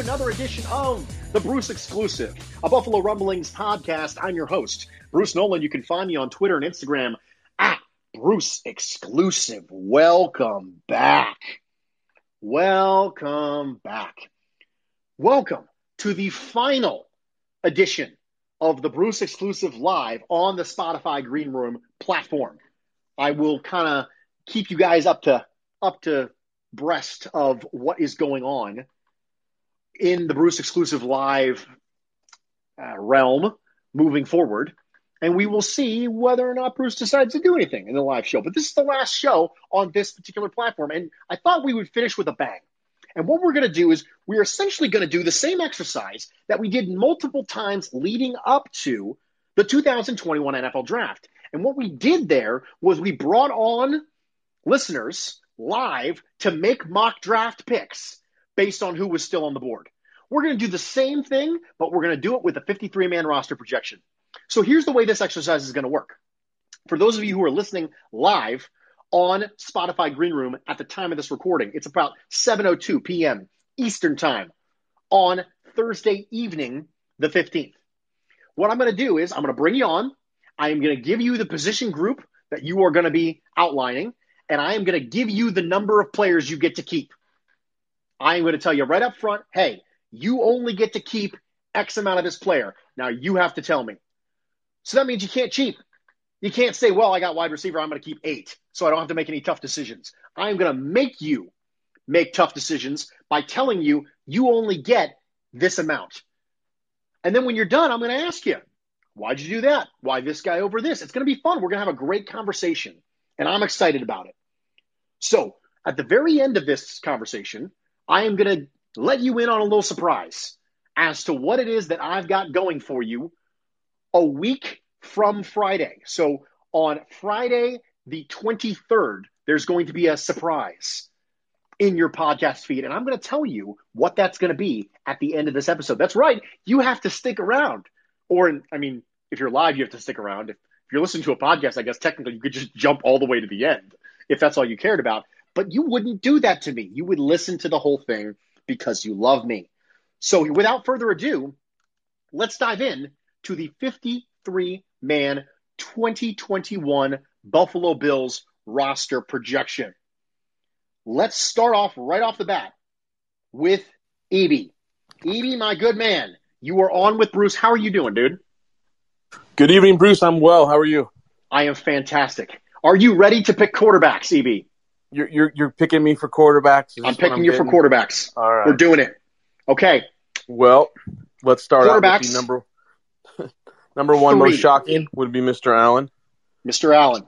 another edition of the Bruce Exclusive, a Buffalo Rumblings podcast. I'm your host, Bruce Nolan. You can find me on Twitter and Instagram at Bruce Exclusive. Welcome back. Welcome back. Welcome to the final edition of the Bruce Exclusive Live on the Spotify Green Room platform. I will kind of keep you guys up to up to breast of what is going on in the Bruce exclusive live uh, realm moving forward. And we will see whether or not Bruce decides to do anything in the live show. But this is the last show on this particular platform. And I thought we would finish with a bang. And what we're going to do is we're essentially going to do the same exercise that we did multiple times leading up to the 2021 NFL draft. And what we did there was we brought on listeners live to make mock draft picks based on who was still on the board. We're going to do the same thing, but we're going to do it with a 53 man roster projection. So here's the way this exercise is going to work. For those of you who are listening live on Spotify Green Room at the time of this recording, it's about 7:02 p.m. Eastern Time on Thursday evening, the 15th. What I'm going to do is I'm going to bring you on. I am going to give you the position group that you are going to be outlining, and I am going to give you the number of players you get to keep. I am going to tell you right up front, hey, you only get to keep X amount of this player. Now you have to tell me. So that means you can't cheat. You can't say, well, I got wide receiver, I'm going to keep eight, so I don't have to make any tough decisions. I'm going to make you make tough decisions by telling you you only get this amount. And then when you're done, I'm going to ask you, why'd you do that? Why this guy over this? It's going to be fun. We're going to have a great conversation, and I'm excited about it. So at the very end of this conversation, I am going to let you in on a little surprise as to what it is that I've got going for you a week from Friday. So on Friday, the 23rd, there's going to be a surprise in your podcast feed. And I'm going to tell you what that's going to be at the end of this episode. That's right. You have to stick around. Or, I mean, if you're live, you have to stick around. If, if you're listening to a podcast, I guess technically you could just jump all the way to the end if that's all you cared about. But you wouldn't do that to me. You would listen to the whole thing because you love me. So without further ado, let's dive in to the 53 man 2021 Buffalo Bills roster projection. Let's start off right off the bat with EB. EB, my good man, you are on with Bruce. How are you doing, dude? Good evening, Bruce. I'm well. How are you? I am fantastic. Are you ready to pick quarterbacks, EB? You're you're, you're picking me for quarterbacks. I'm picking you for quarterbacks. All right. We're doing it. Okay. Well, let's start out with Quarterbacks. the number number one Three. most shocking would be Mr. Allen. Mr. Allen.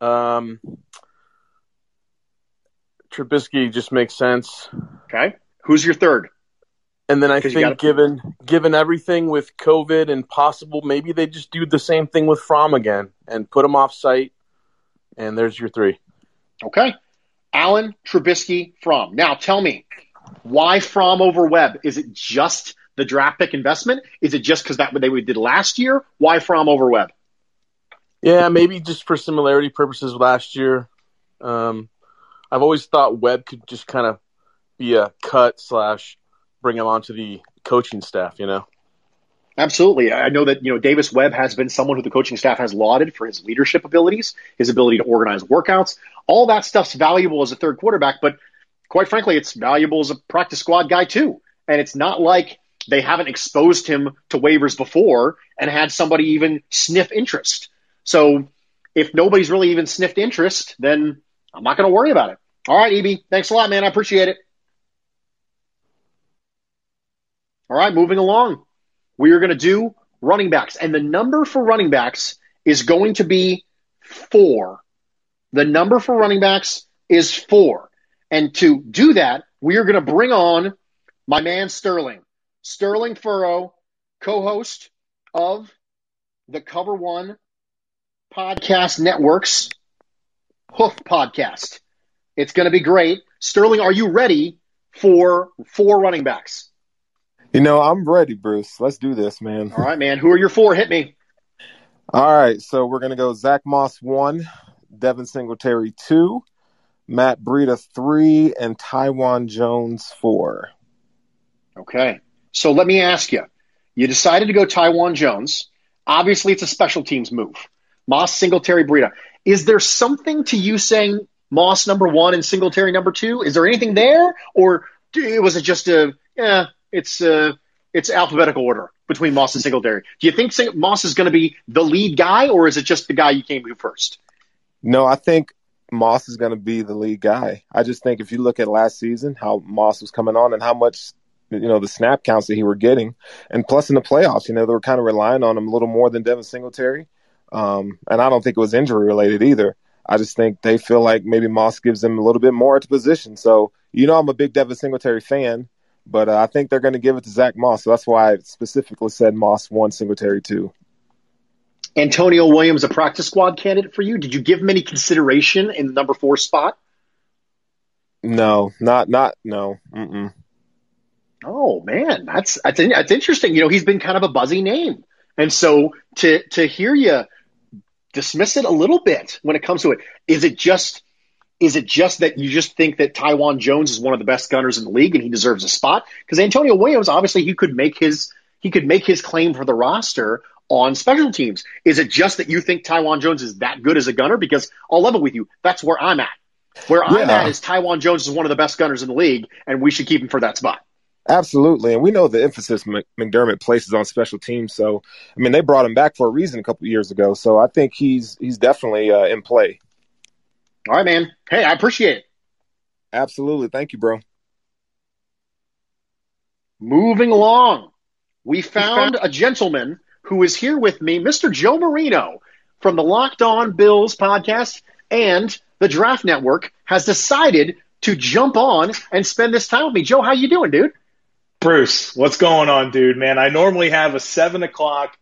Um, Trubisky just makes sense. Okay. Who's your third? And then I think gotta- given given everything with COVID and possible, maybe they just do the same thing with Fromm again and put him off site. And there's your three. Okay. Allen, Trubisky, Fromm. Now tell me, why Fromm over Webb? Is it just the draft pick investment? Is it just because that what they did last year? Why Fromm over Webb? Yeah, maybe just for similarity purposes last year. Um, I've always thought Webb could just kind of be a cut slash bring him onto the coaching staff. You know. Absolutely. I know that, you know, Davis Webb has been someone who the coaching staff has lauded for his leadership abilities, his ability to organize workouts. All that stuff's valuable as a third quarterback, but quite frankly, it's valuable as a practice squad guy too. And it's not like they haven't exposed him to waivers before and had somebody even sniff interest. So if nobody's really even sniffed interest, then I'm not going to worry about it. All right, EB. Thanks a lot, man. I appreciate it. All right, moving along we are going to do running backs. And the number for running backs is going to be four. The number for running backs is four. And to do that, we are going to bring on my man Sterling. Sterling Furrow, co host of the Cover One Podcast Network's Hoof Podcast. It's going to be great. Sterling, are you ready for four running backs? You know, I'm ready, Bruce. Let's do this, man. All right, man. Who are your four? Hit me. All right, so we're gonna go Zach Moss one, Devin Singletary two, Matt Breida three, and Taiwan Jones four. Okay. So let me ask you. You decided to go Taiwan Jones. Obviously, it's a special teams move. Moss, Singletary, Breida. Is there something to you saying Moss number one and Singletary number two? Is there anything there, or was it just a yeah? It's uh, it's alphabetical order between Moss and Singletary. Do you think Sing- Moss is going to be the lead guy, or is it just the guy you came to first? No, I think Moss is going to be the lead guy. I just think if you look at last season, how Moss was coming on and how much you know the snap counts that he were getting, and plus in the playoffs, you know they were kind of relying on him a little more than Devin Singletary. Um, and I don't think it was injury related either. I just think they feel like maybe Moss gives them a little bit more at the position. So you know I'm a big Devin Singletary fan, but uh, I think they're going to give it to Zach Moss. So that's why I specifically said Moss one, Singletary two. Antonio Williams, a practice squad candidate for you. Did you give him any consideration in the number four spot? No, not not no. Mm-mm. Oh man, that's that's that's interesting. You know, he's been kind of a buzzy name, and so to to hear you dismiss it a little bit when it comes to it, is it just is it just that you just think that Taiwan Jones is one of the best gunners in the league and he deserves a spot? Because Antonio Williams, obviously, he could make his he could make his claim for the roster on special teams. Is it just that you think Taiwan Jones is that good as a gunner? Because I'll level with you, that's where I'm at. Where I'm at is Taiwan Jones is one of the best gunners in the league, and we should keep him for that spot. Absolutely, and we know the emphasis McDermott places on special teams. So, I mean, they brought him back for a reason a couple of years ago. So, I think he's he's definitely uh, in play. All right, man. Hey, I appreciate it. Absolutely, thank you, bro. Moving along, we found a gentleman who is here with me, Mr. Joe Marino from the Locked On Bills podcast and the Draft Network has decided to jump on and spend this time with me. Joe, how you doing, dude? Bruce, what's going on, dude? Man, I normally have a seven o'clock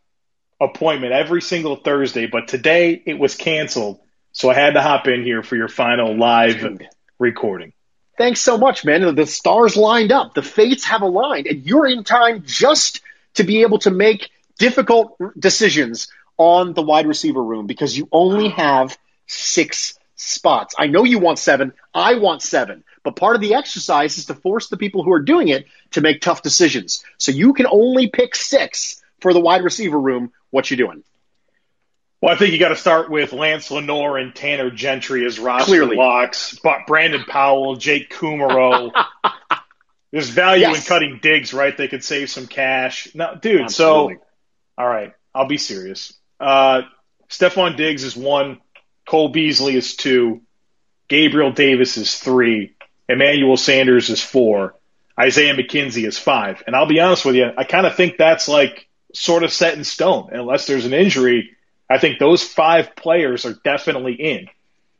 appointment every single Thursday, but today it was canceled. So I had to hop in here for your final live Dude. recording. Thanks so much, man. The stars lined up. The fates have aligned, and you're in time just to be able to make difficult decisions on the wide receiver room because you only have six spots. I know you want seven. I want seven. But part of the exercise is to force the people who are doing it to make tough decisions. So you can only pick six for the wide receiver room. What you doing? Well, I think you got to start with Lance Lenoir and Tanner Gentry as roster Clearly. locks, but Brandon Powell, Jake Kumerow. There's value in cutting Diggs, right? They could save some cash. No, dude. Absolutely. So, all right, I'll be serious. Uh, Stefon Diggs is one. Cole Beasley is two. Gabriel Davis is three. Emmanuel Sanders is four. Isaiah McKenzie is five. And I'll be honest with you, I kind of think that's like sort of set in stone. Unless there's an injury, I think those five players are definitely in.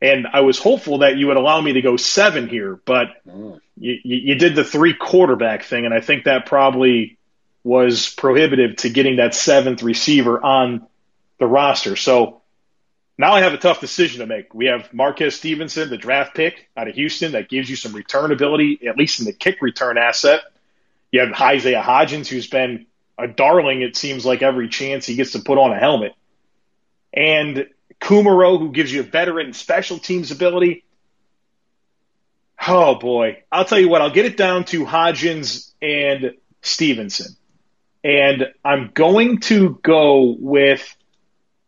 And I was hopeful that you would allow me to go seven here, but Mm. you, you you did the three quarterback thing, and I think that probably was prohibitive to getting that seventh receiver on the roster. So now I have a tough decision to make. We have Marquez Stevenson, the draft pick out of Houston, that gives you some return ability, at least in the kick return asset. You have Isaiah Hodgins, who's been a darling, it seems like every chance he gets to put on a helmet. And Kumerow, who gives you a veteran special teams ability. Oh boy. I'll tell you what, I'll get it down to Hodgins and Stevenson. And I'm going to go with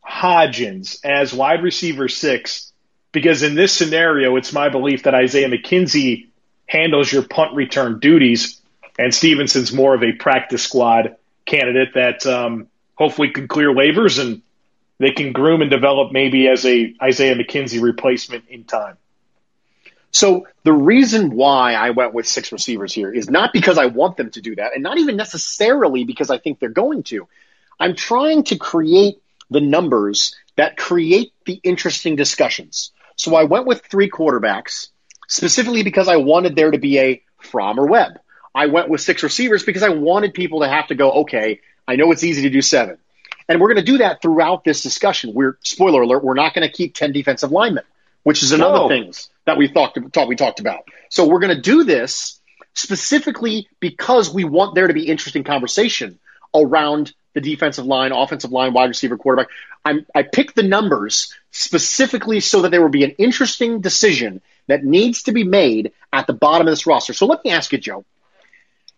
Hodgins as wide receiver six because in this scenario, it's my belief that Isaiah McKenzie handles your punt return duties and Stevenson's more of a practice squad candidate that um, hopefully can clear waivers and they can groom and develop maybe as a Isaiah McKenzie replacement in time. So the reason why I went with six receivers here is not because I want them to do that, and not even necessarily because I think they're going to. I'm trying to create the numbers that create the interesting discussions. So I went with three quarterbacks specifically because I wanted there to be a Fromm or Webb. I went with six receivers because I wanted people to have to go, okay, I know it's easy to do seven. And we're going to do that throughout this discussion. We're, spoiler alert, we're not going to keep 10 defensive linemen, which is another No. things that we thought, thought we talked about. So we're going to do this specifically because we want there to be interesting conversation around the defensive line, offensive line, wide receiver, quarterback. I'm, I picked the numbers specifically so that there will be an interesting decision that needs to be made at the bottom of this roster. So let me ask you, Joe.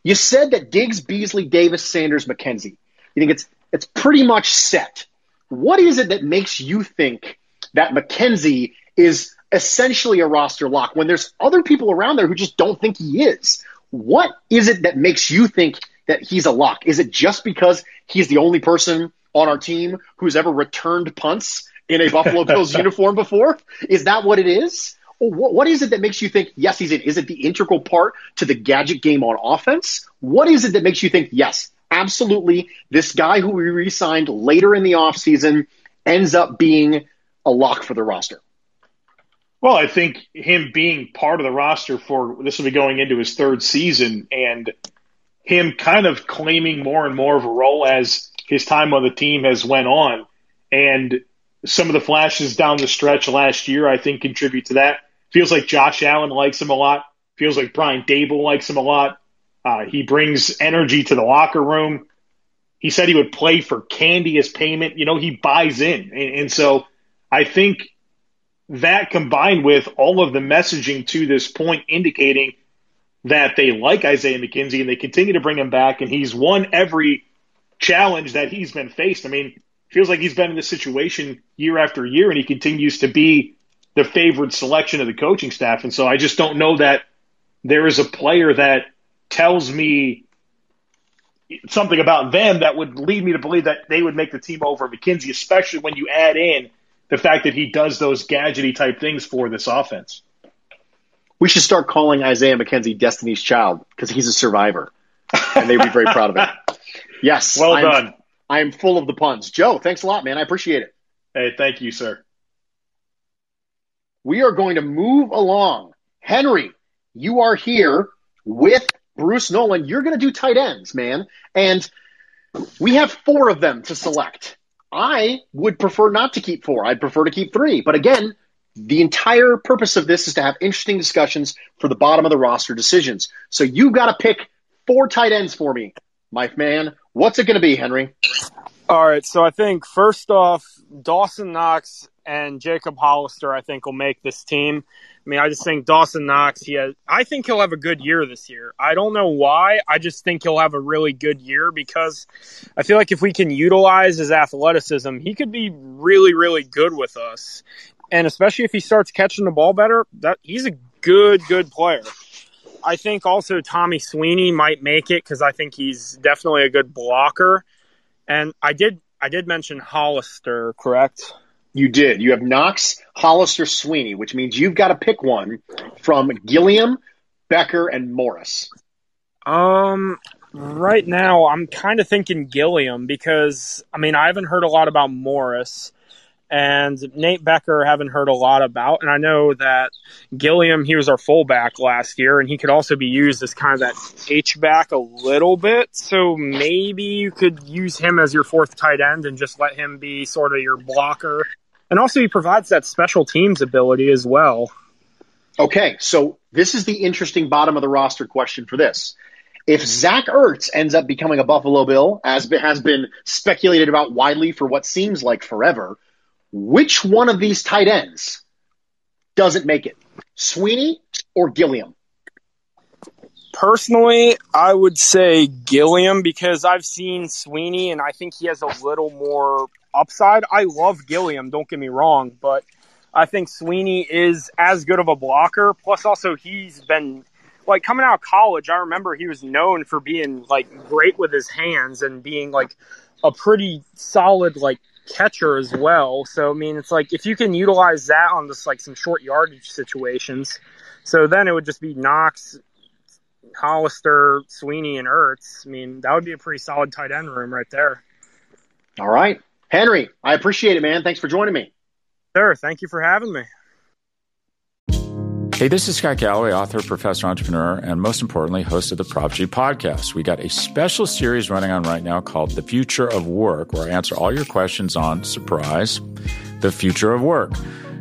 You said that Diggs, Beasley, Davis, Sanders, McKenzie. You think it's it's pretty much set. What is it that makes you think that McKenzie is essentially a roster lock when there's other people around there who just don't think he is? What is it that makes you think that he's a lock? Is it just because he's the only person on our team who's ever returned punts in a Buffalo Bills uniform before? Is that what it is? Or What what is it that makes you think, yes, he's in? Is it the integral part to the gadget game on offense? What is it that makes you think, yes, absolutely, this guy who we re signed later in the offseason ends up being a lock for the roster? Well, I think him being part of the roster for this will be going into his third season and him kind of claiming more and more of a role as his time on the team has went on. And some of the flashes down the stretch last year, I think, contribute to that. Feels like Josh Allen likes him a lot. Feels like Brian Daboll likes him a lot. Uh, he brings energy to the locker room. He said he would play for candy as payment. You know, he buys in. And, and so I think that combined with all of the messaging to this point indicating that they like Isaiah McKenzie and they continue to bring him back, and he's won every challenge that he's been faced. I mean, feels like he's been in this situation year after year, and he continues to be the favored selection of the coaching staff. And so I just don't know that there is a player that tells me something about them that would lead me to believe that they would make the team over McKenzie, especially when you add in the fact that he does those gadgety type things for this offense. We should start calling Isaiah McKenzie Destiny's Child because he's a survivor, and they'd be very proud of it. Yes, Well I'm, done. I am full of the puns. Joe, thanks a lot, man. I appreciate it. Hey, thank you, sir. We are going to move along. Henry, you are here with Bruce Nolan. You're going to do tight ends, man. And we have four of them to select. I would prefer not to keep four. I'd prefer to keep three. But again, the entire purpose of this is to have interesting discussions for the bottom of the roster decisions. So you've got to pick four tight ends for me, my man. What's it going to be, Henry? All right, so I think first off, Dawson Knox and Jacob Hollister, I think, will make this team. I mean, I just think Dawson Knox, he has, I think he'll have a good year this year. I don't know why. I just think he'll have a really good year because I feel like if we can utilize his athleticism, he could be really, really good with us. And especially if he starts catching the ball better, that he's a good, good player. I think also Tommy Sweeney might make it because I think he's definitely a good blocker. And I did I did mention Hollister, correct? You did. You have Knox, Hollister, Sweeney, which means you've got to pick one from Gilliam, Becker, and Morris. Um right now I'm kind of thinking Gilliam because I mean I haven't heard a lot about Morris and Nate Becker haven't heard a lot about. And I know that Gilliam, he was our fullback last year, and he could also be used as kind of that H back a little bit. So maybe you could use him as your fourth tight end and just let him be sort of your blocker. And also, he provides that special teams ability as well. Okay, so this is the interesting bottom of the roster question for this. If Zach Ertz ends up becoming a Buffalo Bill, as has been speculated about widely for what seems like forever, which one of these tight ends doesn't make it? Sweeney or Gilliam? Personally, I would say Gilliam because I've seen Sweeney and I think he has a little more upside. I love Gilliam, don't get me wrong, but I think Sweeney is as good of a blocker. Plus, also, he's been like coming out of college. I remember he was known for being like great with his hands and being like a pretty solid like catcher as well. So I mean, it's like if you can utilize that on just like some short yardage situations, so then it would just be Knox, Hollister, Sweeney, and Ertz. I mean, that would be a pretty solid tight end room right there. All right, Henry, I appreciate it, man. Thanks for joining me. Sir, thank you for having me. Hey, this is Scott Galloway, author, professor, entrepreneur, and most importantly, host of the Prop G podcast. We got a special series running on right now called The Future of Work, where I answer all your questions on surprise, the future of work.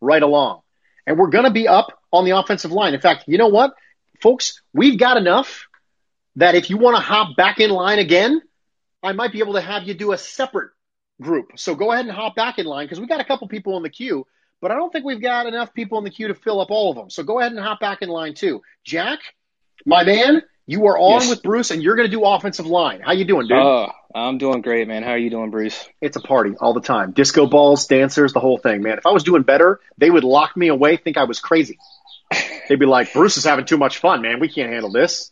right along. And we're going to be up on the offensive line. In fact, you know what, folks? We've got enough that if you want to hop back in line again, I might be able to have you do a separate group. So go ahead and hop back in line because we got a couple people in the queue, but I don't think we've got enough people in the queue to fill up all of them. So go ahead and hop back in line too. Jack, my man, you are on Yes. with Bruce and you're going to do offensive line. How you doing, dude? Oh, I'm doing great, man. How are you doing, Bruce? It's a party all the time. Disco balls, dancers, the whole thing, man. If I was doing better, they would lock me away, think I was crazy. They'd be like, Bruce is having too much fun, man. We can't handle this.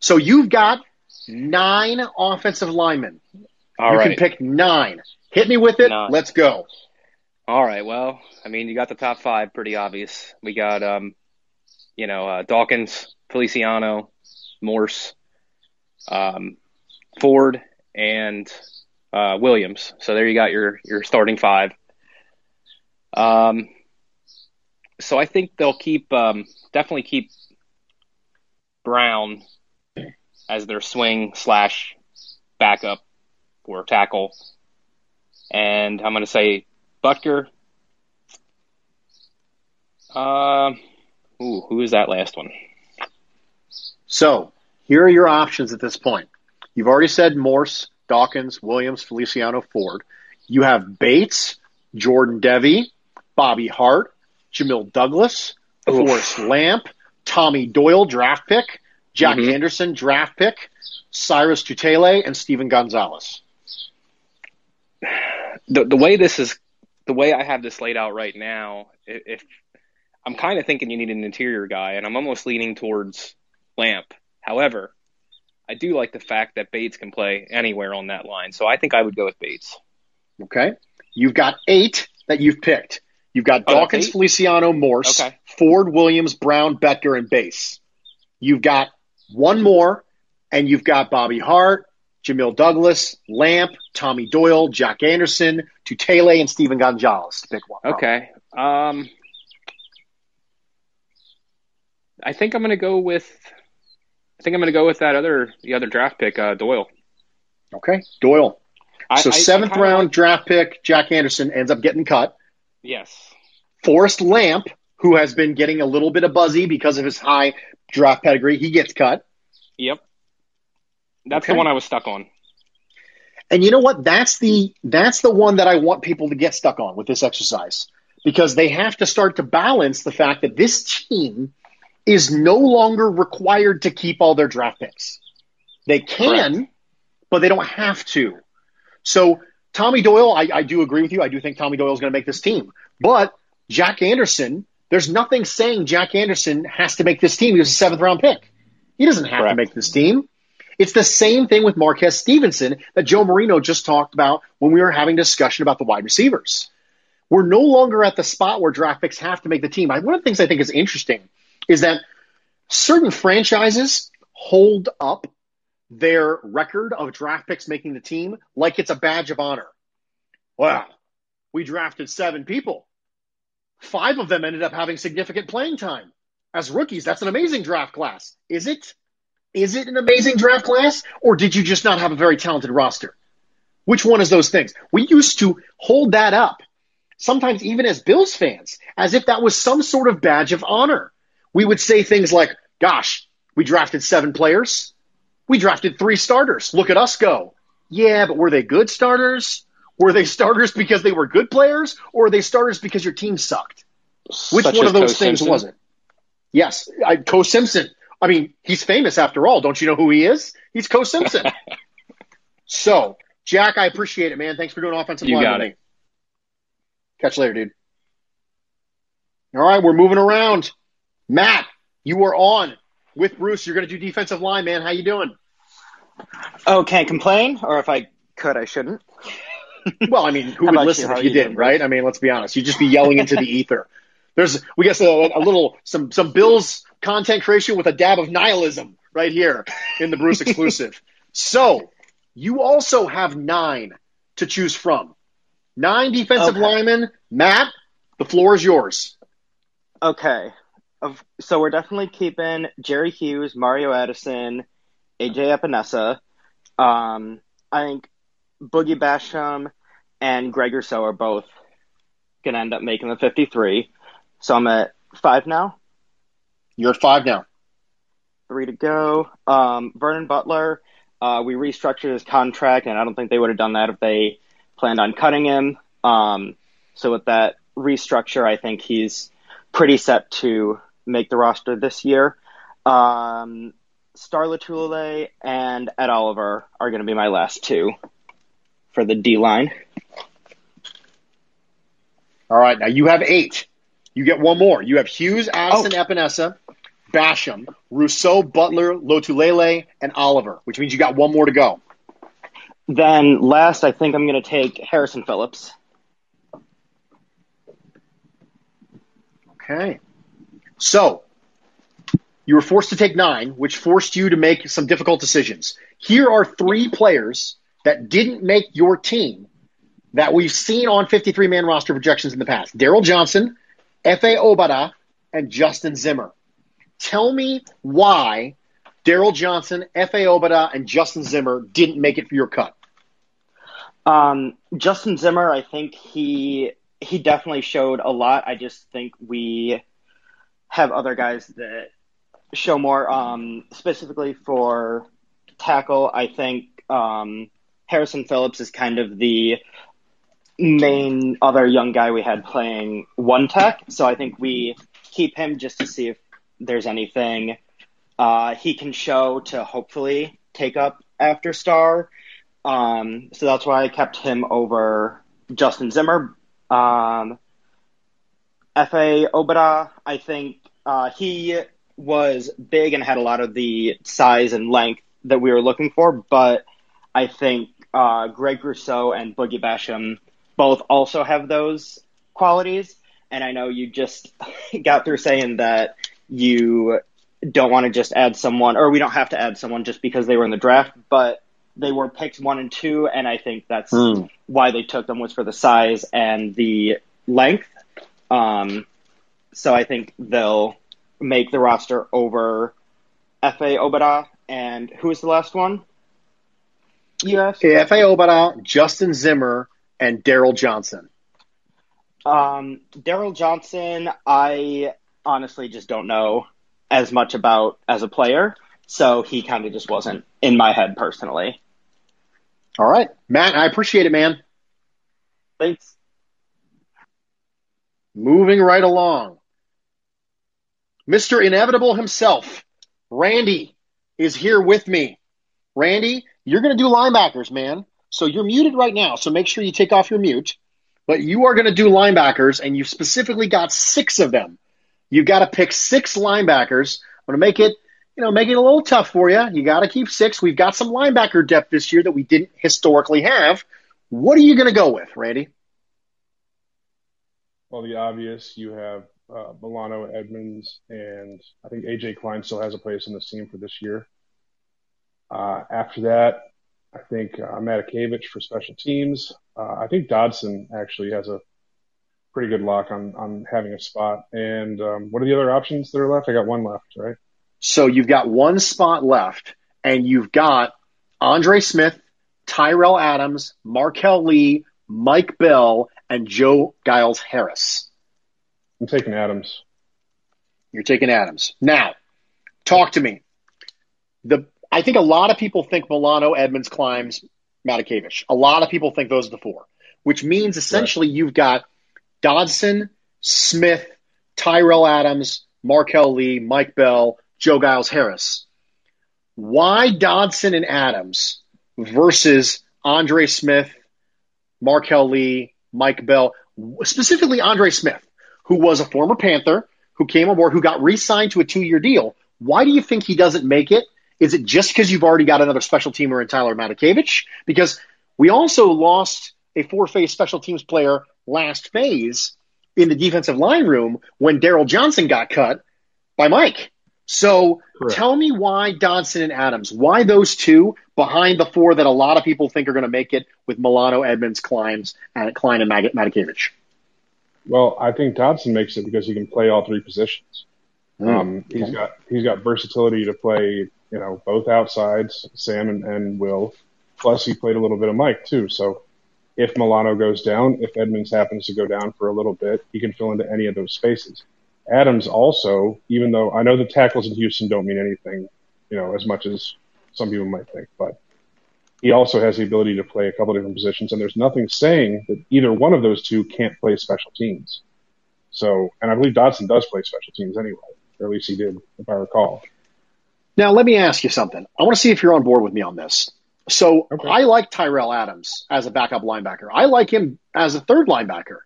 So you've got nine offensive linemen. All you right. can pick nine. Hit me with it. Nine. Let's go. All right. Well, I mean, you got the top five pretty obvious. We got, um, you know, uh, Dawkins, Feliciano, Morse, um, Ford, and uh, Williams. So there you got your your starting five. Um, so I think they'll keep um, definitely keep Brown as their swing slash backup or tackle, and I'm going to say Boettger. Um, ooh, who is that last one? So here are your options at this point. You've already said Morse, Dawkins, Williams, Feliciano, Ford. You have Bates, Jordan Devey, Bobby Hart, Jamil Douglas, Oof. Forrest Lamp, Tommy Doyle, draft pick, Jack Mhm. Anderson, draft pick, Syrus Tuitele, and Steven Gonzalez. the the way this is the way I have this laid out right now, if I'm kind of thinking you need an interior guy, and I'm almost leaning towards Lamp. However, I do like the fact that Bates can play anywhere on that line, so I think I would go with Bates. Okay. You've got eight that you've picked. You've got Oh, Dawkins? Feliciano, Morse, Okay. Ford, Williams, Brown, Boettger, and Bates. You've got one more, and you've got Bobby Hart, Jamil Douglas, Lamp, Tommy Doyle, Jack Anderson, Tuitele, and Steven Gonzalez to pick one. from. Okay. Um, I think I'm going to go with. I think I'm going to go with that other the other draft pick, uh, Doyle. Okay. Doyle. I- so I- I seventh kinda round like- draft pick, Jack Anderson ends up getting cut. yes. Forrest Lamp, who has been getting a little bit of buzzy because of his high draft pedigree, he gets cut. Yep. That's Okay. the one I was stuck on. And you know what? That's the that's the one that I want people to get stuck on with this exercise because they have to start to balance the fact that this team is no longer required to keep all their draft picks. They can, but they don't have to. So Tommy Doyle, I, I do agree with you. I do think Tommy Doyle is going to make this team. But Jack Anderson, there's nothing saying Jack Anderson has to make this team. He was a seventh round pick. He doesn't have Correct. to make this team. It's the same thing with Marquez Stevenson that Joe Marino just talked about when we were having discussion about the wide receivers. We're no longer at the spot where draft picks have to make the team. One of the things I think is interesting is that certain franchises hold up their record of draft picks making the team like it's a badge of honor. Wow, we drafted seven people. Five of them ended up having significant playing time as rookies. That's an amazing draft class. Is it? Is it an amazing draft class? Or did you just not have a very talented roster? Which one is those things? We used to hold that up, sometimes even as Bills fans, as if that was some sort of badge of honor. We would say things like, gosh, we drafted seven players. We drafted three starters. Look at us go. Yeah, but were they good starters? Were they starters because they were good players? Or were they starters because your team sucked? Which Such one of those things Simpson? was it? Yes, I, Co Simpson. I mean, he's famous after all. Don't you know who he is? He's Co Simpson. so, Jack, I appreciate it, man. Thanks for doing offensive You line got with it. me. Catch you later, dude. All right, we're moving around. Matt, you are on with Bruce. You're going to do defensive line, man. How you doing? Oh, can't complain, or if I could, I shouldn't. Well, I mean, who would listen you? If you you did, doing, right? I mean, let's be honest. You'd just be yelling into the ether. There's, we guess, a, a little some some Bills content creation with a dab of nihilism right here in the Bruce exclusive. So, you also have nine to choose from. Nine defensive Okay. linemen. Matt, the floor is yours. Okay. Of, so we're definitely keeping Jerry Hughes, Mario Addison, AJ Epenesa. Um, I think Boogie Basham and Greg Rousseau are both going to end up making the 53. So I'm at five now. You're at five now. Three to go. Um, Vernon Butler, uh, we restructured his contract, and I don't think they would have done that if they planned on cutting him. Um, so with that restructure, I think he's pretty set to make the roster this year. Um, Star Lotulelei and Ed Oliver are going to be my last two for the D line. All right, now you have eight. You get one more. You have Hughes, Addison, Oh. Epenesa, Basham, Rousseau, Butler, Lotulelei, and Oliver, which means you got one more to go. Then last, I think I'm going to take Harrison Phillips. Okay. So, you were forced to take nine, which forced you to make some difficult decisions. Here are three players that didn't make your team that we've seen on 53 man roster projections in the past Daryl Johnson, Efe Obada, and Justin Zimmer. Tell me why Daryl Johnson, Efe Obada, and Justin Zimmer didn't make it for your cut. Um, Justin Zimmer, I think he he definitely showed a lot. I just think we have other guys that show more. Um, specifically for tackle, I think um, Harrison Phillips is kind of the main other young guy we had playing one tech. So I think we keep him just to see if there's anything uh, he can show to hopefully take up after Star. Um, so that's why I kept him over Justin Zimmer. Um, Efe Obada, I think uh, he was big and had a lot of the size and length that we were looking for, but I think uh, Greg Rousseau and Boogie Basham both also have those qualities. And I know you just got through saying that you don't want to just add someone, or we don't have to add someone just because they were in the draft, but they were picked one and two, and I think that's Mm. why they took them was for the size and the length. Um, so I think they'll make the roster over Efe Obada. And who was the last one? You asked? Efe Obada, Justin Zimmer, and Daryl Johnson. Um, Daryl Johnson, I honestly just don't know as much about as a player, so he kind of just wasn't in my head personally. All right. Matt, I appreciate it, man. Thanks. Moving right along. Mr. Inevitable himself, Randy, is here with me. Randy, you're going to do linebackers, man. So you're muted right now. So make sure you take off your mute. But you are going to do linebackers, and you've specifically got six of them. You've got to pick six linebackers. I'm going to make it, you know, make it a little tough for you. You got to keep six. We've got some linebacker depth this year that we didn't historically have. What are you going to go with, Randy? Well, the obvious, you have uh, Milano Edmonds, and I think AJ Klein still has a place on this team for this year. Uh, after that, I think uh, Matakevich for special teams. Uh, I think Dodson actually has a pretty good lock on on having a spot. And um, what are the other options that are left? I got one left, right? So you've got one spot left, and you've got Andre Smith, Tyrell Adams, Marquel Lee, Mike Bell, and Joe Giles Harris. I'm taking Adams. You're taking Adams. Now, talk to me. The I think a lot of people think Milano, Edmonds, Kleins, Matakevich. A lot of people think those are the four, which means essentially you've got Dodson, Smith, Tyrell Adams, Marquel Lee, Mike Bell, Joe Giles Harris. Why Dodson and Adams versus Andre Smith, Marquel Lee, Mike Bell, specifically Andre Smith, who was a former Panther, who came aboard, who got re signed to a two year deal? Why do you think he doesn't make it? Is it just because you've already got another special teamer in Tyler Matakevich? Because we also lost a four phase special teams player last phase in the defensive line room when Daryl Johnson got cut by Mike. So Correct. tell me why Dodson and Adams, why those two behind the four that a lot of people think are going to make it with Milano, Edmonds, Kleins, and Klein and Matakevich. Well, I think Dodson makes it because he can play all three positions. Mm, um, he's okay. got he's got versatility to play, you know, both outsides, Sam and, and Will. Plus, he played a little bit of Mike too. So, if Milano goes down, if Edmonds happens to go down for a little bit, he can fill into any of those spaces. Adams also, even though I know the tackles in Houston don't mean anything, you know, as much as some people might think, but he also has the ability to play a couple different positions, and there's nothing saying that either one of those two can't play special teams. So, and I believe Dodson does play special teams anyway, or at least he did, if I recall. Now, let me ask you something. I want to see if you're on board with me on this. So, okay. I like Tyrell Adams as a backup linebacker. I like him as a third linebacker.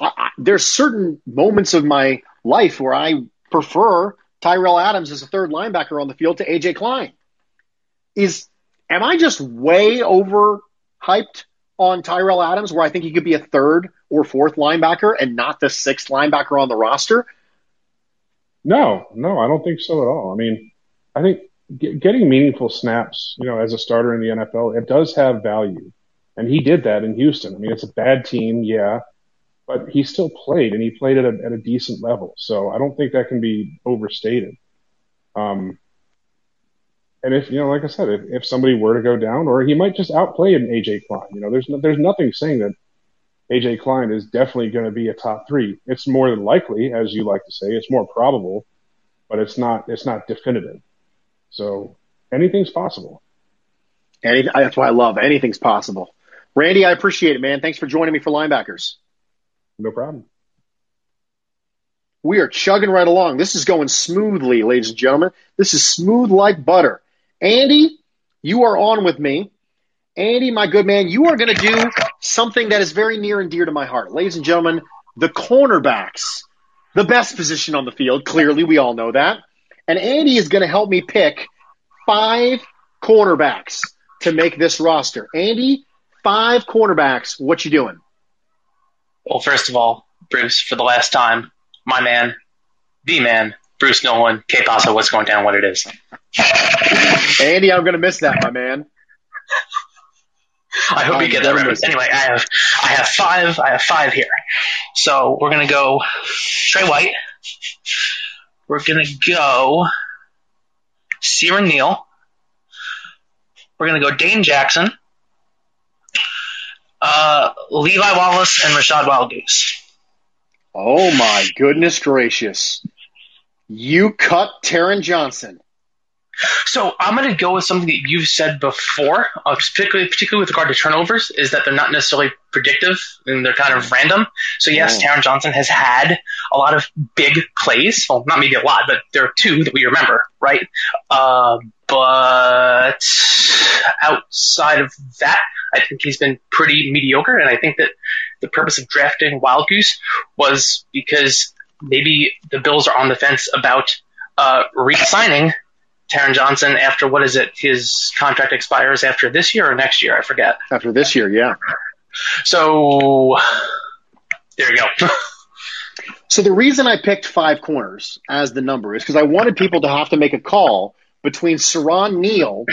I, I, there's certain moments of my life where I prefer Tyrell Adams as a third linebacker on the field to AJ Klein. Is am I just way over hyped on Tyrell Adams where I think he could be a third or fourth linebacker and not the sixth linebacker on the roster? No, no, I don't think so at all. I mean, I think getting meaningful snaps, you know, as a starter in the NFL, it does have value. And he did that in Houston. I mean, it's a bad team, yeah, but he still played and he played at a, at a decent level. So I don't think that can be overstated. Um, and if you know, like I said, if, if somebody were to go down, or he might just outplay an AJ Klein. You know, there's no, there's nothing saying that AJ Klein is definitely going to be a top three. It's more than likely, as you like to say, it's more probable, but it's not it's not definitive. So anything's possible. Any, that's why I love anything's possible. Randy, I appreciate it, man. Thanks for joining me for linebackers. No problem. We are chugging right along. This is going smoothly, ladies and gentlemen. This is smooth like butter. Andy, you are on with me. Andy, my good man, you are going to do something that is very near and dear to my heart. Ladies and gentlemen, the cornerbacks, the best position on the field. Clearly, we all know that. And Andy is going to help me pick five cornerbacks to make this roster. Andy, five cornerbacks. What you doing? Well, first of all, Bruce, for the last time, my man, the man, Bruce Nolan, K Paso, what's going down, what it is. Andy, I'm gonna miss that, my man. I hope you get that reference. Anyway, I have I have five I have five here. So we're gonna go Trey White. We're gonna go Siran Neal. We're gonna go Dane Jackson. Uh, Levi Wallace and Rachad Wildgoose. Oh my goodness gracious. You cut Taron Johnson. So I'm going to go with something that you've said before, uh, particularly particularly with regard to turnovers, is that they're not necessarily predictive and they're kind of random. So yes, oh. Taron Johnson has had a lot of big plays. Well, not maybe a lot, but there are two that we remember, right? Uh, but outside of that, I think he's been pretty mediocre. And I think that the purpose of drafting Wildgoose was because maybe the Bills are on the fence about uh, re-signing Taron Johnson after what is it? His contract expires after this year or next year? I forget. After this year, yeah. So there you go. So the reason I picked five corners as the number is because I wanted people to have to make a call between Siran Neal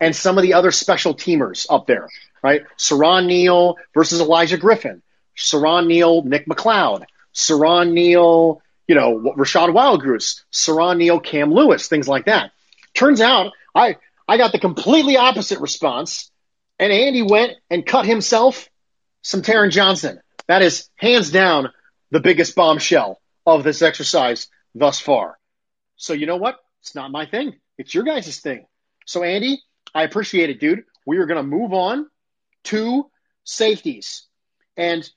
and some of the other special teamers up there, right? Siran Neal versus Olaijah Griffin, Siran Neal, Nick McCloud, Siran Neal, you know, Rashad Wildgoose, Siran Neal, Cam Lewis, things like that. Turns out I I got the completely opposite response, and Andy went and cut himself some Taron Johnson. That is hands down the biggest bombshell of this exercise thus far. So you know what? It's not my thing. It's your guys' thing. So Andy, I appreciate it, dude. We are going to move on to safeties. And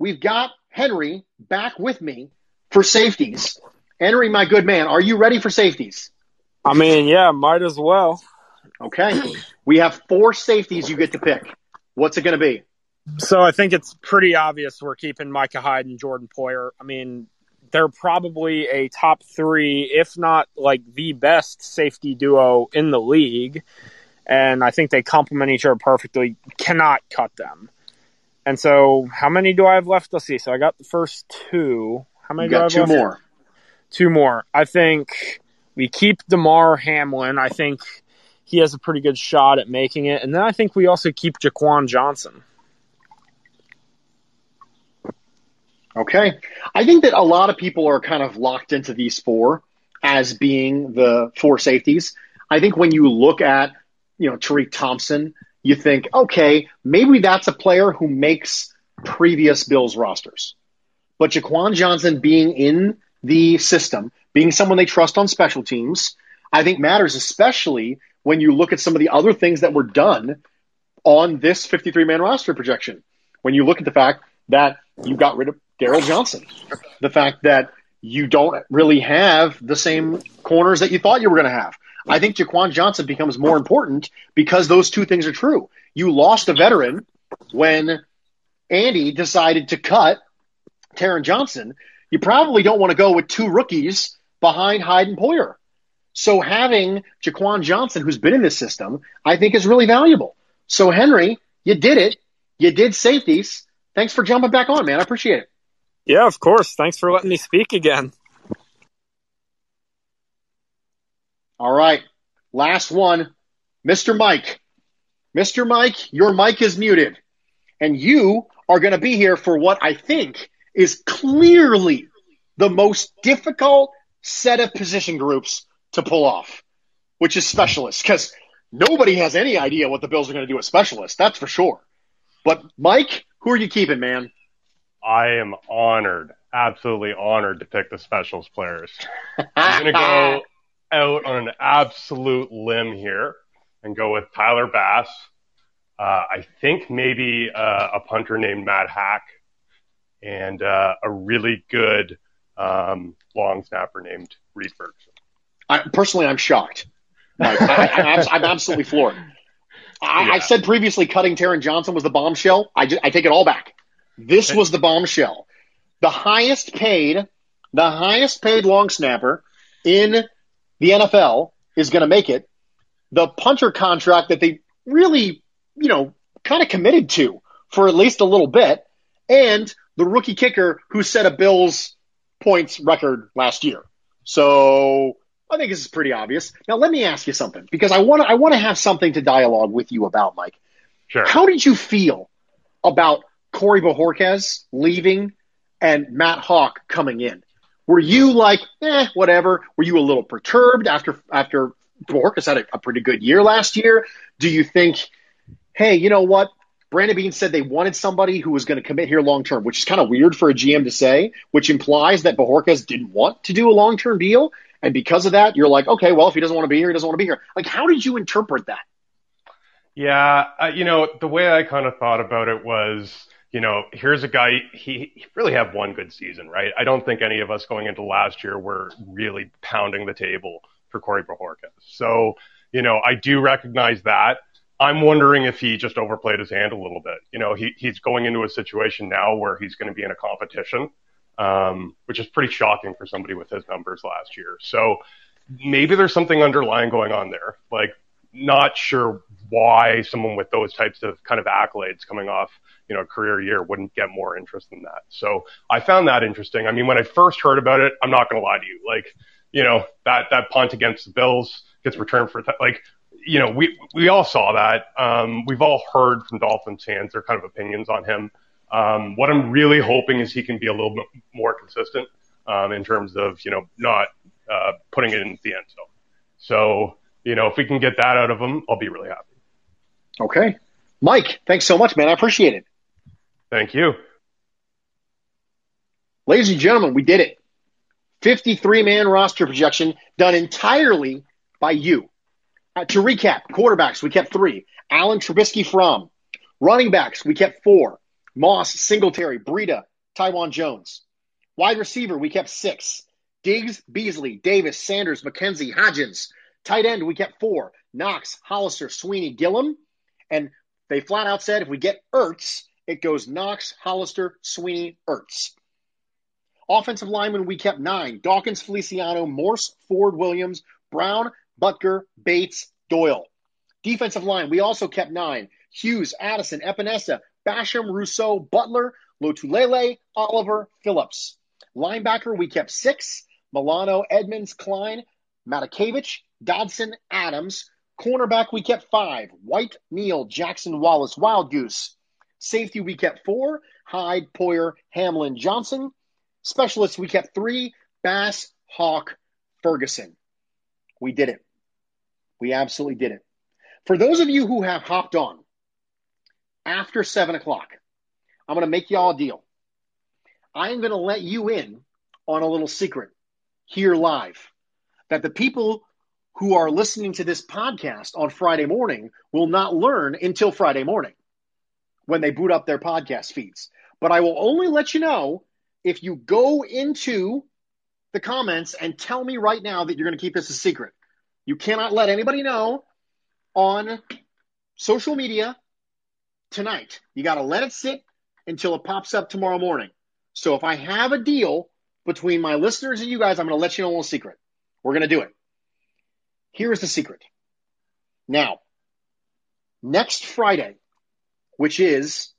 we've got Henry back with me for safeties. Henry, my good man, are you ready for safeties? I mean, yeah, might as well. Okay. We have four safeties you get to pick. What's it going to be? So I think it's pretty obvious we're keeping Micah Hyde and Jordan Poyer. I mean, they're probably a top three, if not like the best safety duo in the league. And I think they complement each other perfectly. Cannot cut them. And so, how many do I have left? Let's see. So I got the first two. How many You do I got have two left? more. Two more. I think we keep Damar Hamlin. I think he has a pretty good shot at making it. And then I think we also keep Jaquan Johnson. Okay. I think that a lot of people are kind of locked into these four as being the four safeties. I think when you look at, you know, Tariq Thompson, you think, okay, maybe that's a player who makes previous Bills rosters. But Jaquan Johnson being in the system, being someone they trust on special teams, I think matters, especially when you look at some of the other things that were done on this 53 man roster projection. When you look at the fact that you got rid of Darryl Johnson, the fact that you don't really have the same corners that you thought you were going to have. I think Jaquan Johnson becomes more important because those two things are true. You lost a veteran when Andy decided to cut Taron Johnson. You probably don't want to go with two rookies behind Hyde and Poyer. So having Jaquan Johnson, who's been in this system, I think is really valuable. So Henry, you did it. You did safeties. Thanks for jumping back on, man. I appreciate it. Yeah, of course. Thanks for letting me speak again. All right. Last one. Mr. Mike. Mr. Mike, your mic is muted. And you are going to be here for what I think is clearly the most difficult set of position groups to pull off, which is specialists, because nobody has any idea what the Bills are going to do with specialists. That's for sure. But Mike, who are you keeping, man? I am honored, absolutely honored to pick the specials players. I'm going to go out on an absolute limb here and go with Tyler Bass. Uh, I think maybe uh, a punter named Matt Haack and uh, a really good um, long snapper named Reed Ferguson. I, personally, I'm shocked. Mike, I, I'm absolutely floored. I, I said previously cutting Taron Johnson was the bombshell. I, ju- I take it all back. This was the bombshell. The highest paid, the highest paid long snapper in the NFL is going to make it. The punter contract that they really, you know, kind of committed to for at least a little bit, and the rookie kicker who set a Bills points record last year. So I think this is pretty obvious. Now let me ask you something because I want to I want to have something to dialogue with you about, Mike. Sure. How did you feel about Corey Bojorquez leaving and Matt Haack coming in? Were you like, eh, whatever? Were you a little perturbed after after Bojorquez had a, a pretty good year last year? Do you think, hey, you know what? Brandon Beane said they wanted somebody who was going to commit here long term, which is kind of weird for a GM to say, which implies that Bojorquez didn't want to do a long term deal. And because of that, you're like, okay, well, if he doesn't want to be here, he doesn't want to be here. Like, how did you interpret that? Yeah, uh, you know, the way I kind of thought about it was, you know, here's a guy, he, he really had one good season, right? I don't think any of us going into last year were really pounding the table for Corey Bojorquez. So, you know, I do recognize that. I'm wondering if he just overplayed his hand a little bit. You know, he, he's going into a situation now where he's going to be in a competition, um, which is pretty shocking for somebody with his numbers last year. So maybe there's something underlying going on there. Like, not sure why someone with those types of kind of accolades coming off, you know, career year wouldn't get more interest than that. So I found that interesting. I mean, when I first heard about it, I'm not going to lie to you. Like, you know, that, that punt against the Bills gets returned for, like, you know, we, we all saw that. Um, we've all heard from Dolphins fans their kind of opinions on him. Um, what I'm really hoping is he can be a little bit more consistent, um, in terms of, you know, not, uh, putting it in the end zone. So, you know, if we can get that out of him, I'll be really happy. Okay. Mike, thanks so much, man. I appreciate it. Thank you. Ladies and gentlemen, we did it. 53 man roster projection done entirely by you. Uh, to recap, quarterbacks, we kept three. Allen Trubisky Fromm. Running backs, we kept four. Moss, Singletary, Breida, Taiwan Jones. Wide receiver, we kept six. Diggs, Beasley, Davis, Sanders, McKenzie, Hodgins. Tight end, we kept four. Knox, Hollister, Sweeney, Gillum. And they flat out said if we get Ertz, it goes Knox, Hollister, Sweeney, Ertz. Offensive linemen, we kept nine. Dawkins, Feliciano, Morse, Ford, Williams, Brown, Boettger, Bates, Doyle. Defensive line, we also kept nine. Hughes, Addison, Epenesa, Basham, Rousseau, Butler, Lotulelei, Oliver, Phillips. Linebacker, we kept six. Milano, Edmonds, Klein, Matakevich, Dodson, Adams. Cornerback, we kept five. White, Neal, Jackson, Wallace, Wildgoose. Safety, we kept four. Hyde, Poyer, Hamlin, Johnson. Specialists, we kept three. Bass, Haack, Ferguson. We did it. We absolutely did it. For those of you who have hopped on after seven o'clock, I'm going to make y'all a deal. I'm going to let you in on a little secret here live that the people who are listening to this podcast on Friday morning will not learn until Friday morning when they boot up their podcast feeds. But I will only let you know if you go into the comments and tell me right now that you're going to keep this a secret. You cannot let anybody know on social media tonight. You got to let it sit until it pops up tomorrow morning. So if I have a deal between my listeners and you guys, I'm going to let you know a little secret. We're going to do it. Here's the secret. Now, next Friday, which is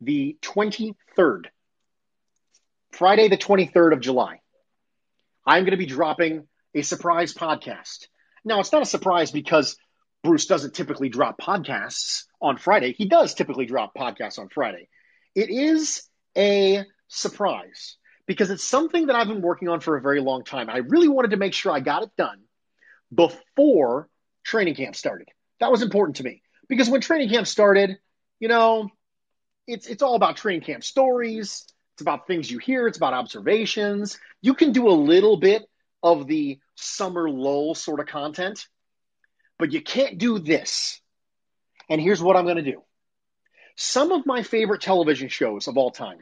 the 23rd, Friday, the 23rd of July, I'm going to be dropping a surprise podcast. Now, it's not a surprise because Bruce doesn't typically drop podcasts on Friday. He does typically drop podcasts on Friday. It is a surprise because it's something that I've been working on for a very long time. I really wanted to make sure I got it done before training camp started. That was important to me because when training camp started, you know, it's it's all about training camp stories. It's about things you hear. It's about observations. You can do a little bit of the summer lull sort of content, but you can't do this. And here's what I'm going to do. Some of my favorite television shows of all time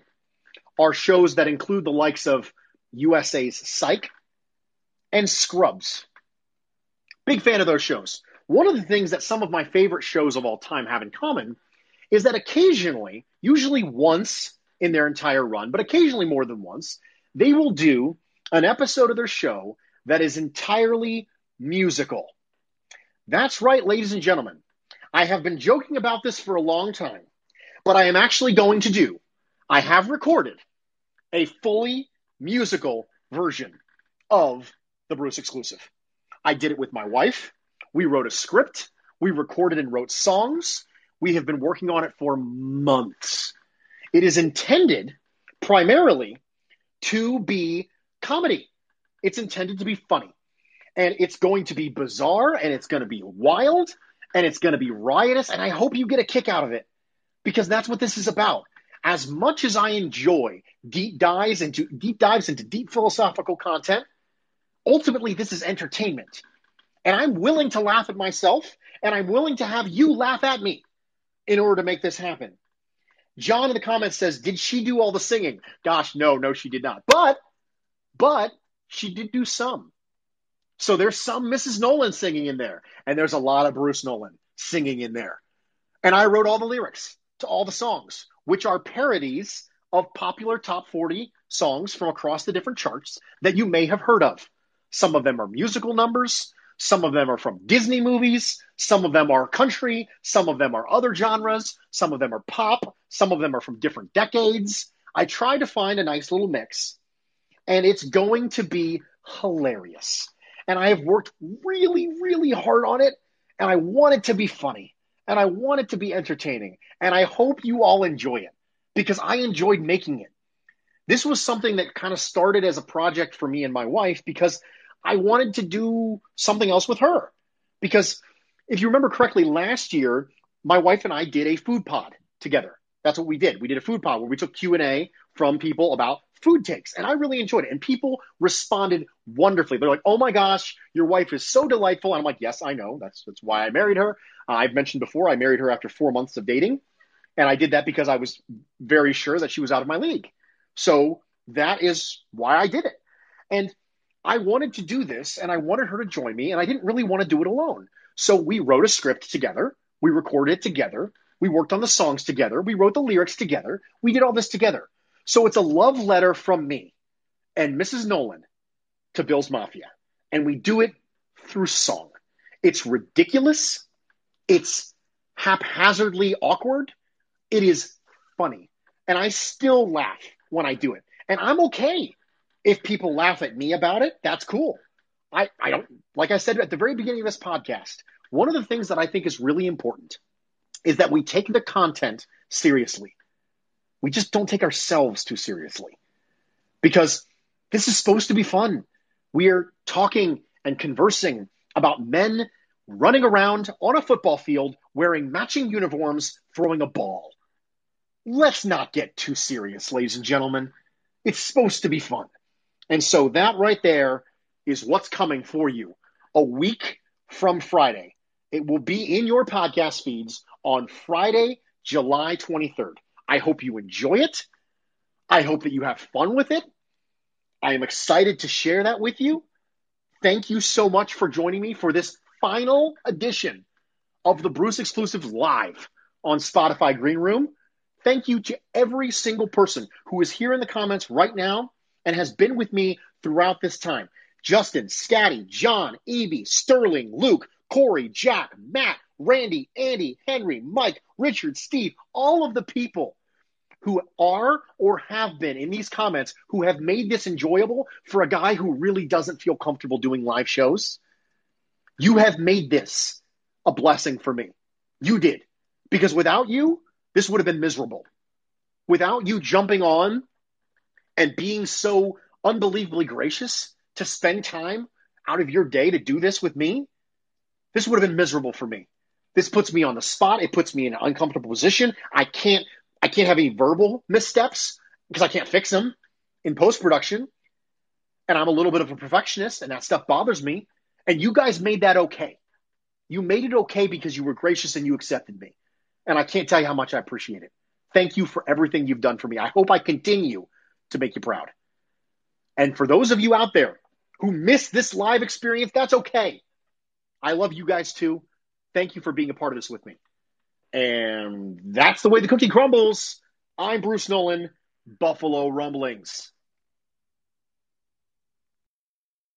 are shows that include the likes of USA's Psych and Scrubs. Big fan of those shows. One of the things that some of my favorite shows of all time have in common is that occasionally, usually once in their entire run, but occasionally more than once, they will do an episode of their show that is entirely musical. That's right, ladies and gentlemen. I have been joking about this for a long time, but I am actually going to do, I have recorded a fully musical version of the Bruce exclusive. I did it with my wife. We wrote a script. We recorded and wrote songs. We have been working on it for months. It is intended primarily to be comedy. It's intended to be funny. And it's going to be bizarre and it's going to be wild and it's going to be riotous. And I hope you get a kick out of it because that's what this is about. As much as I enjoy deep dives into deep dives into deep philosophical content, ultimately this is entertainment. And I'm willing to laugh at myself and I'm willing to have you laugh at me in order to make this happen. John in the comments says, Did she do all the singing? Gosh, no, no, she did not. But, but she did do some. So there's some Mrs. Nolan singing in there, and there's a lot of Bruce Nolan singing in there. And I wrote all the lyrics to all the songs, which are parodies of popular top 40 songs from across the different charts that you may have heard of. Some of them are musical numbers, some of them are from Disney movies, some of them are country, some of them are other genres, some of them are pop, some of them are from different decades. I try to find a nice little mix, and it's going to be hilarious. And I have worked really, really hard on it, and I want it to be funny, and I want it to be entertaining, and I hope you all enjoy it because I enjoyed making it. This was something that kind of started as a project for me and my wife because I wanted to do something else with her. Because if you remember correctly, last year, my wife and I did a food pod together. That's what we did. We did a food pod where we took Q&A from people about food takes and I really enjoyed it. And people responded wonderfully. They're like, "Oh my gosh, your wife is so delightful." And I'm like, "Yes, I know. That's that's why I married her." Uh, I've mentioned before I married her after 4 months of dating. And I did that because I was very sure that she was out of my league. So that is why I did it. And I wanted to do this and I wanted her to join me and I didn't really want to do it alone. So we wrote a script together. We recorded it together. We worked on the songs together. We wrote the lyrics together. We did all this together. So it's a love letter from me and Mrs. Nolan to Bills Mafia. And we do it through song. It's ridiculous. It's haphazardly awkward. It is funny. And I still laugh when I do it. And I'm okay if people laugh at me about it. That's cool. I, I don't, like I said at the very beginning of this podcast, one of the things that I think is really important is that we take the content seriously. We just don't take ourselves too seriously because this is supposed to be fun. We are talking and conversing about men running around on a football field wearing matching uniforms, throwing a ball. Let's not get too serious, ladies and gentlemen. It's supposed to be fun. And so that right there is what's coming for you a week from Friday. It will be in your podcast feeds on Friday, July 23rd. I hope you enjoy it. I hope that you have fun with it. I am excited to share that with you. Thank you so much for joining me for this final edition of the Bruce Exclusive Live on Spotify Green Room. Thank you to every single person who is here in the comments right now and has been with me throughout this time. Justin, Scatty, John, Evie, Sterling, Luke, Corey, Jack, Matt, Randy, Andy, Henry, Mike, Richard, Steve, all of the people who are or have been in these comments who have made this enjoyable for a guy who really doesn't feel comfortable doing live shows. You have made this a blessing for me. You did. Because without you, this would have been miserable. Without you jumping on and being so unbelievably gracious to spend time out of your day to do this with me, this would have been miserable for me. This puts me on the spot. It puts me in an uncomfortable position. I can't I can't have any verbal missteps because I can't fix them in post production. And I'm a little bit of a perfectionist and that stuff bothers me. And you guys made that okay. You made it okay because you were gracious and you accepted me. And I can't tell you how much I appreciate it. Thank you for everything you've done for me. I hope I continue to make you proud. And for those of you out there who missed this live experience, that's okay. I love you guys too. Thank you for being a part of this with me. And that's the way the cookie crumbles. I'm Bruce Nolan, Buffalo Rumblings.